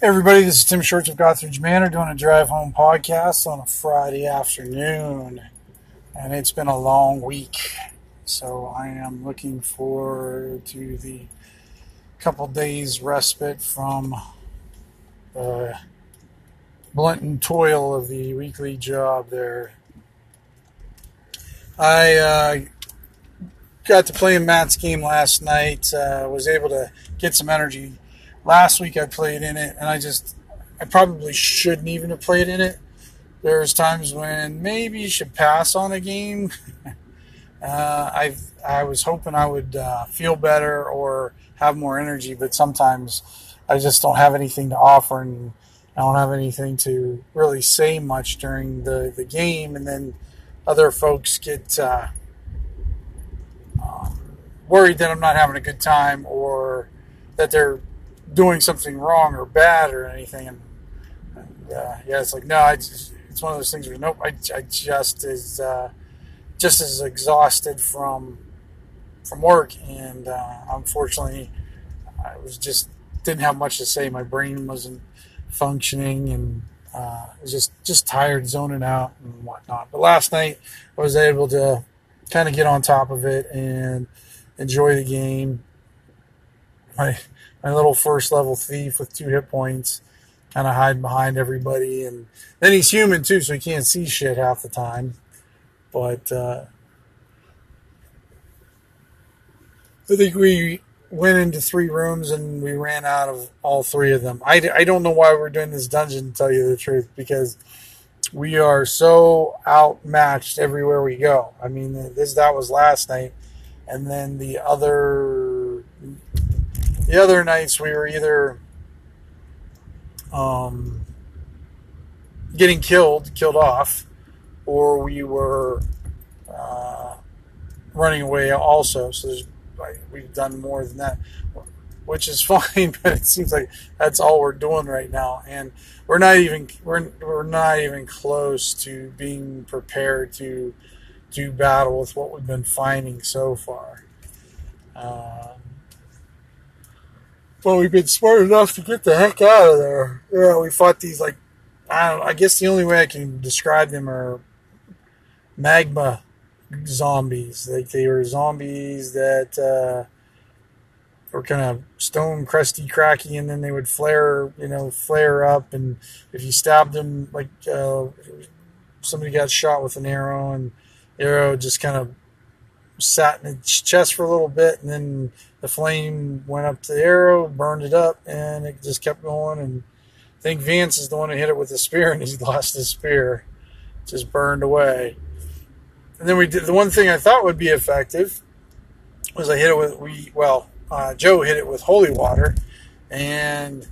Everybody, this is Tim Shorts of Gothridge Manor doing a drive home podcast on a Friday afternoon. And it's been a long week. So I am looking forward to the couple days respite from the blunt and toil of the weekly job there. I uh, got to play in Matt's game last night, uh, was able to get some energy last week I played in it, and I just I probably shouldn't even have played in it. There's times when maybe you should pass on a game. uh, I I was hoping I would uh, feel better or have more energy, but sometimes I just don't have anything to offer, and I don't have anything to really say much during the the game, and then other folks get. Uh, um, worried that I'm not having a good time or that they're doing something wrong or bad or anything. And, and uh, yeah, it's like no, I just, it's one of those things where nope, I, I just is uh, just as exhausted from from work, and uh, unfortunately, I was just didn't have much to say. My brain wasn't functioning, and uh, I was just just tired, zoning out, and whatnot. But last night, I was able to kind of get on top of it and enjoy the game. My my little first level thief with two hit points, kind of hiding behind everybody. And then he's human too, so he can't see shit half the time. But uh, I think we went into three rooms and we ran out of all three of them. I, I don't know why we're doing this dungeon, to tell you the truth, because we are so outmatched everywhere we go. I mean, this that was last night, and then the other the other nights we were either um, getting killed, killed off, or we were uh, running away also. So we've done more than that, which is fine. But it seems like that's all we're doing right now, and we're not even we're we're not even close to being prepared to do battle with what we've been finding so far. Uh, well, we've been smart enough to get the heck out of there. Yeah, we fought these like I. I guess the only way I can describe them are magma zombies. Like they were zombies that uh, were kind of stone crusty, cracky, and then they would flare, you know, flare up. And if you stabbed them, like uh, somebody got shot with an arrow, and arrow just kind of sat in its chest for a little bit, and then the flame went up to the arrow, burned it up, and it just kept going. And I think Vance is the one who hit it with the spear, and he lost his spear, just burned away. And then we did the one thing I thought would be effective was I hit it with we well uh, Joe hit it with holy water, and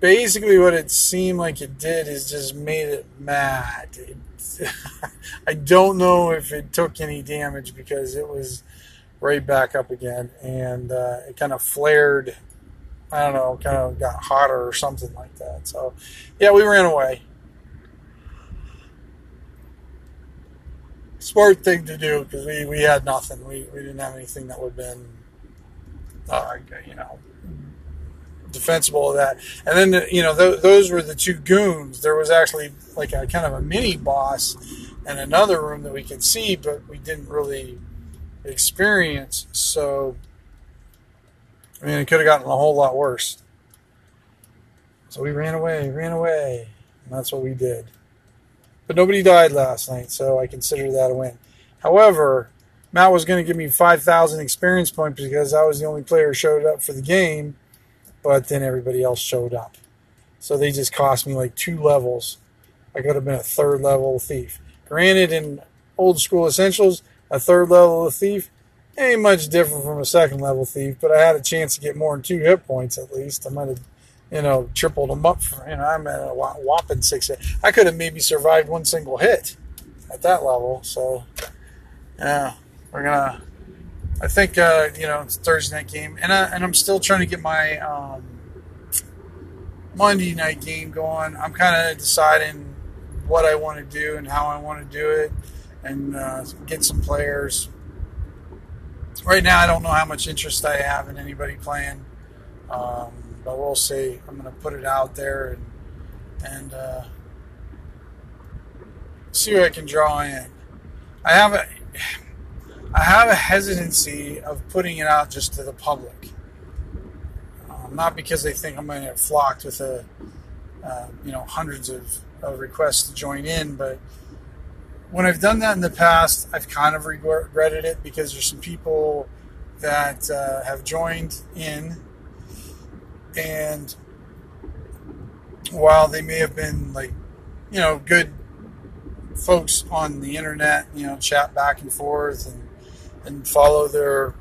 basically what it seemed like it did is just made it mad. It I don't know if it took any damage because it was right back up again and uh, it kind of flared. I don't know, kind of got hotter or something like that. So, yeah, we ran away. Smart thing to do because we, we had nothing. We, we didn't have anything that would have been, uh, you know, defensible of that. And then, you know, th- those were the two goons. There was actually like a kind of a mini boss and another room that we could see, but we didn't really experience. So, I mean, it could have gotten a whole lot worse. So we ran away, ran away, and that's what we did. But nobody died last night, so I consider that a win. However, Matt was going to give me 5,000 experience points because I was the only player who showed up for the game but then everybody else showed up. So they just cost me like two levels. I could have been a third level thief. Granted, in old school essentials, a third level thief ain't much different from a second level thief, but I had a chance to get more than two hit points at least. I might have, you know, tripled them up. For, you know, I'm at a whopping six hit. I could have maybe survived one single hit at that level. So, yeah, we're gonna I think uh, you know it's Thursday night game, and I, and I'm still trying to get my um, Monday night game going. I'm kind of deciding what I want to do and how I want to do it, and uh, get some players. Right now, I don't know how much interest I have in anybody playing. Um, but we'll see. I'm going to put it out there and and uh, see what I can draw in. I have a I have a hesitancy of putting it out just to the public, um, not because they think I'm going to get flocked with a uh, you know hundreds of, of requests to join in, but when I've done that in the past, I've kind of regretted it because there's some people that uh, have joined in, and while they may have been like, you know, good folks on the internet, you know, chat back and forth and and follow their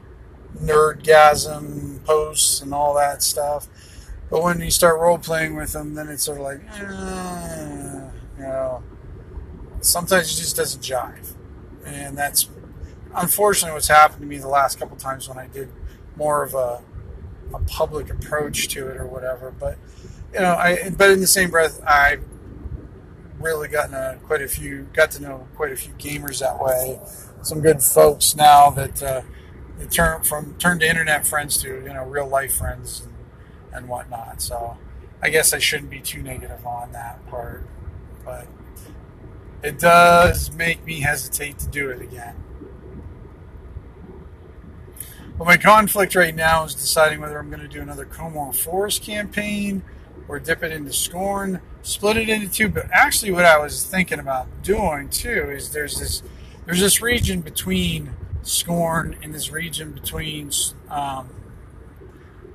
nerdgasm posts and all that stuff. But when you start role playing with them, then it's sort of like, eh, you know, sometimes it just doesn't jive. And that's unfortunately what's happened to me the last couple times when I did more of a, a public approach to it or whatever. But you know, I but in the same breath, I really gotten a, quite a few, got to know quite a few gamers that way. Some good folks now that uh, turn from turn to internet friends to you know real life friends and, and whatnot. So I guess I shouldn't be too negative on that part, but it does make me hesitate to do it again. But my conflict right now is deciding whether I'm going to do another Comor Forest campaign or dip it into Scorn, split it into two. But actually, what I was thinking about doing too is there's this there's this region between Scorn and this region between um,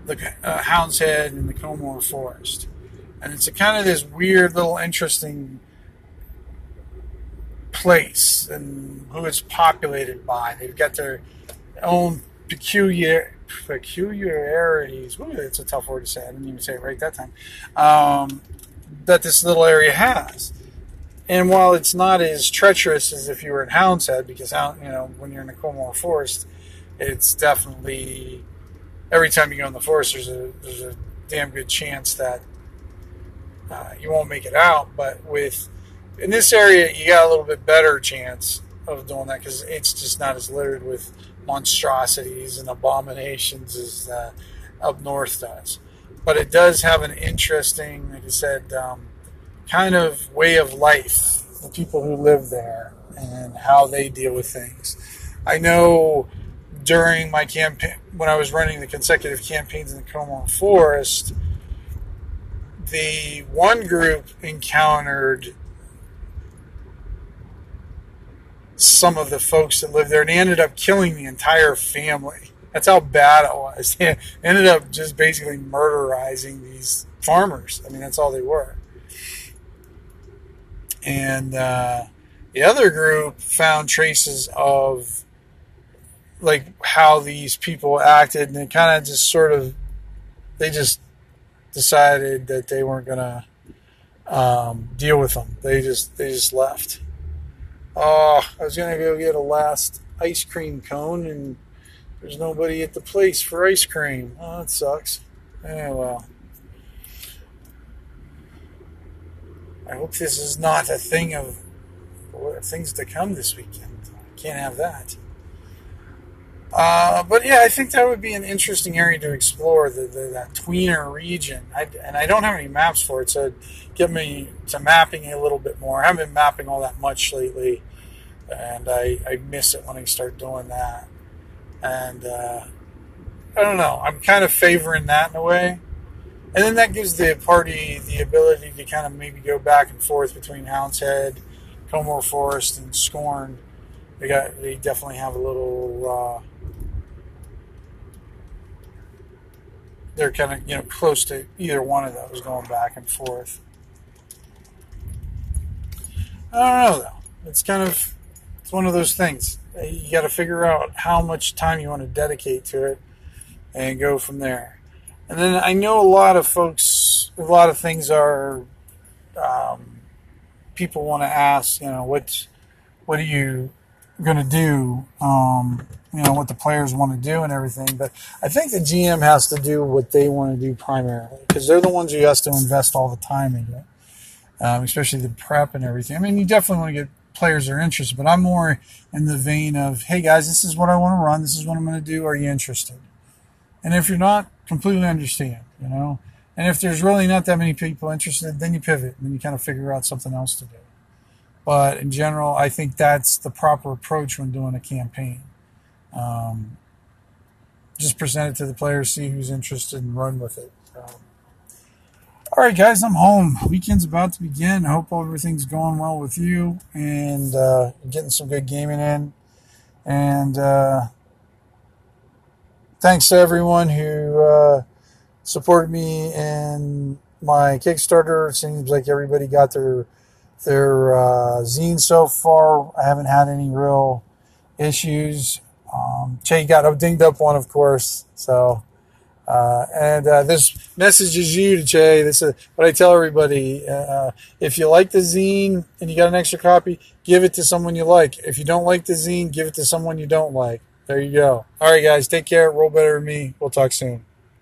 the uh, Hound's Head and the Comor Forest, and it's a kind of this weird little interesting place and who it's populated by. They've got their own peculiar peculiarities. Ooh, it's a tough word to say. I didn't even say it right that time. Um, that this little area has. And while it's not as treacherous as if you were in Hound's Head, because you know when you're in the Comor Forest, it's definitely every time you go in the forest, there's a there's a damn good chance that uh, you won't make it out. But with in this area, you got a little bit better chance of doing that because it's just not as littered with monstrosities and abominations as uh, up north does. But it does have an interesting, like I said, um, kind of way of life, the people who live there and how they deal with things. I know during my campaign, when I was running the consecutive campaigns in the Comor Forest, the one group encountered some of the folks that lived there, and he ended up killing the entire family. That's how bad it was. They ended up just basically murderizing these farmers. I mean, that's all they were. And uh, the other group found traces of like how these people acted, and it kind of just sort of they just decided that they weren't gonna um, deal with them. They just they just left. Oh, I was gonna go get a last ice cream cone, and there's nobody at the place for ice cream. Oh, that sucks. Yeah, well. I hope this is not a thing of things to come this weekend. I can't have that. Uh, but yeah, I think that would be an interesting area to explore the, the that tweener region. I, and I don't have any maps for it, so get me to mapping a little bit more. I haven't been mapping all that much lately, and I, I miss it when I start doing that. And uh, I don't know, I'm kind of favoring that in a way. And then that gives the party the ability to kind of maybe go back and forth between Hound's Head, Comor Forest, and Scorn. They got they definitely have a little. Uh, they're kind of you know close to either one of those going back and forth. I don't know though. It's kind of it's one of those things. You got to figure out how much time you want to dedicate to it, and go from there. And then I know a lot of folks, a lot of things are. Um, people want to ask, you know, what what are you going to do? Um, you know what the players want to do and everything. But I think the GM has to do what they want to do primarily because they're the ones who has to invest all the time in it, um, especially the prep and everything. I mean, you definitely want to get players are interested, but I'm more in the vein of, hey guys, this is what I want to run. This is what I'm going to do. Are you interested? And if you're not, completely understand. You know, And if there's really not that many people interested, then you pivot and then you kind of figure out something else to do. But in general, I think that's the proper approach when doing a campaign. Um, just present it to the players, see who's interested, and run with it. Um, all right, guys, I'm home. Weekend's about to begin. I hope everything's going well with you and uh, getting some good gaming in. And uh, thanks to everyone who uh, supported me in my Kickstarter. It seems like everybody got their their uh, zine so far. I haven't had any real issues. Um, got a dinged up one, of course. So uh, and uh, this message is you to Jay. This is what I tell everybody. Uh, if you like the zine and you got an extra copy, give it to someone you like. If you don't like the zine, give it to someone you don't like. There you go. All right, guys, take care. Roll better than me. We'll talk soon.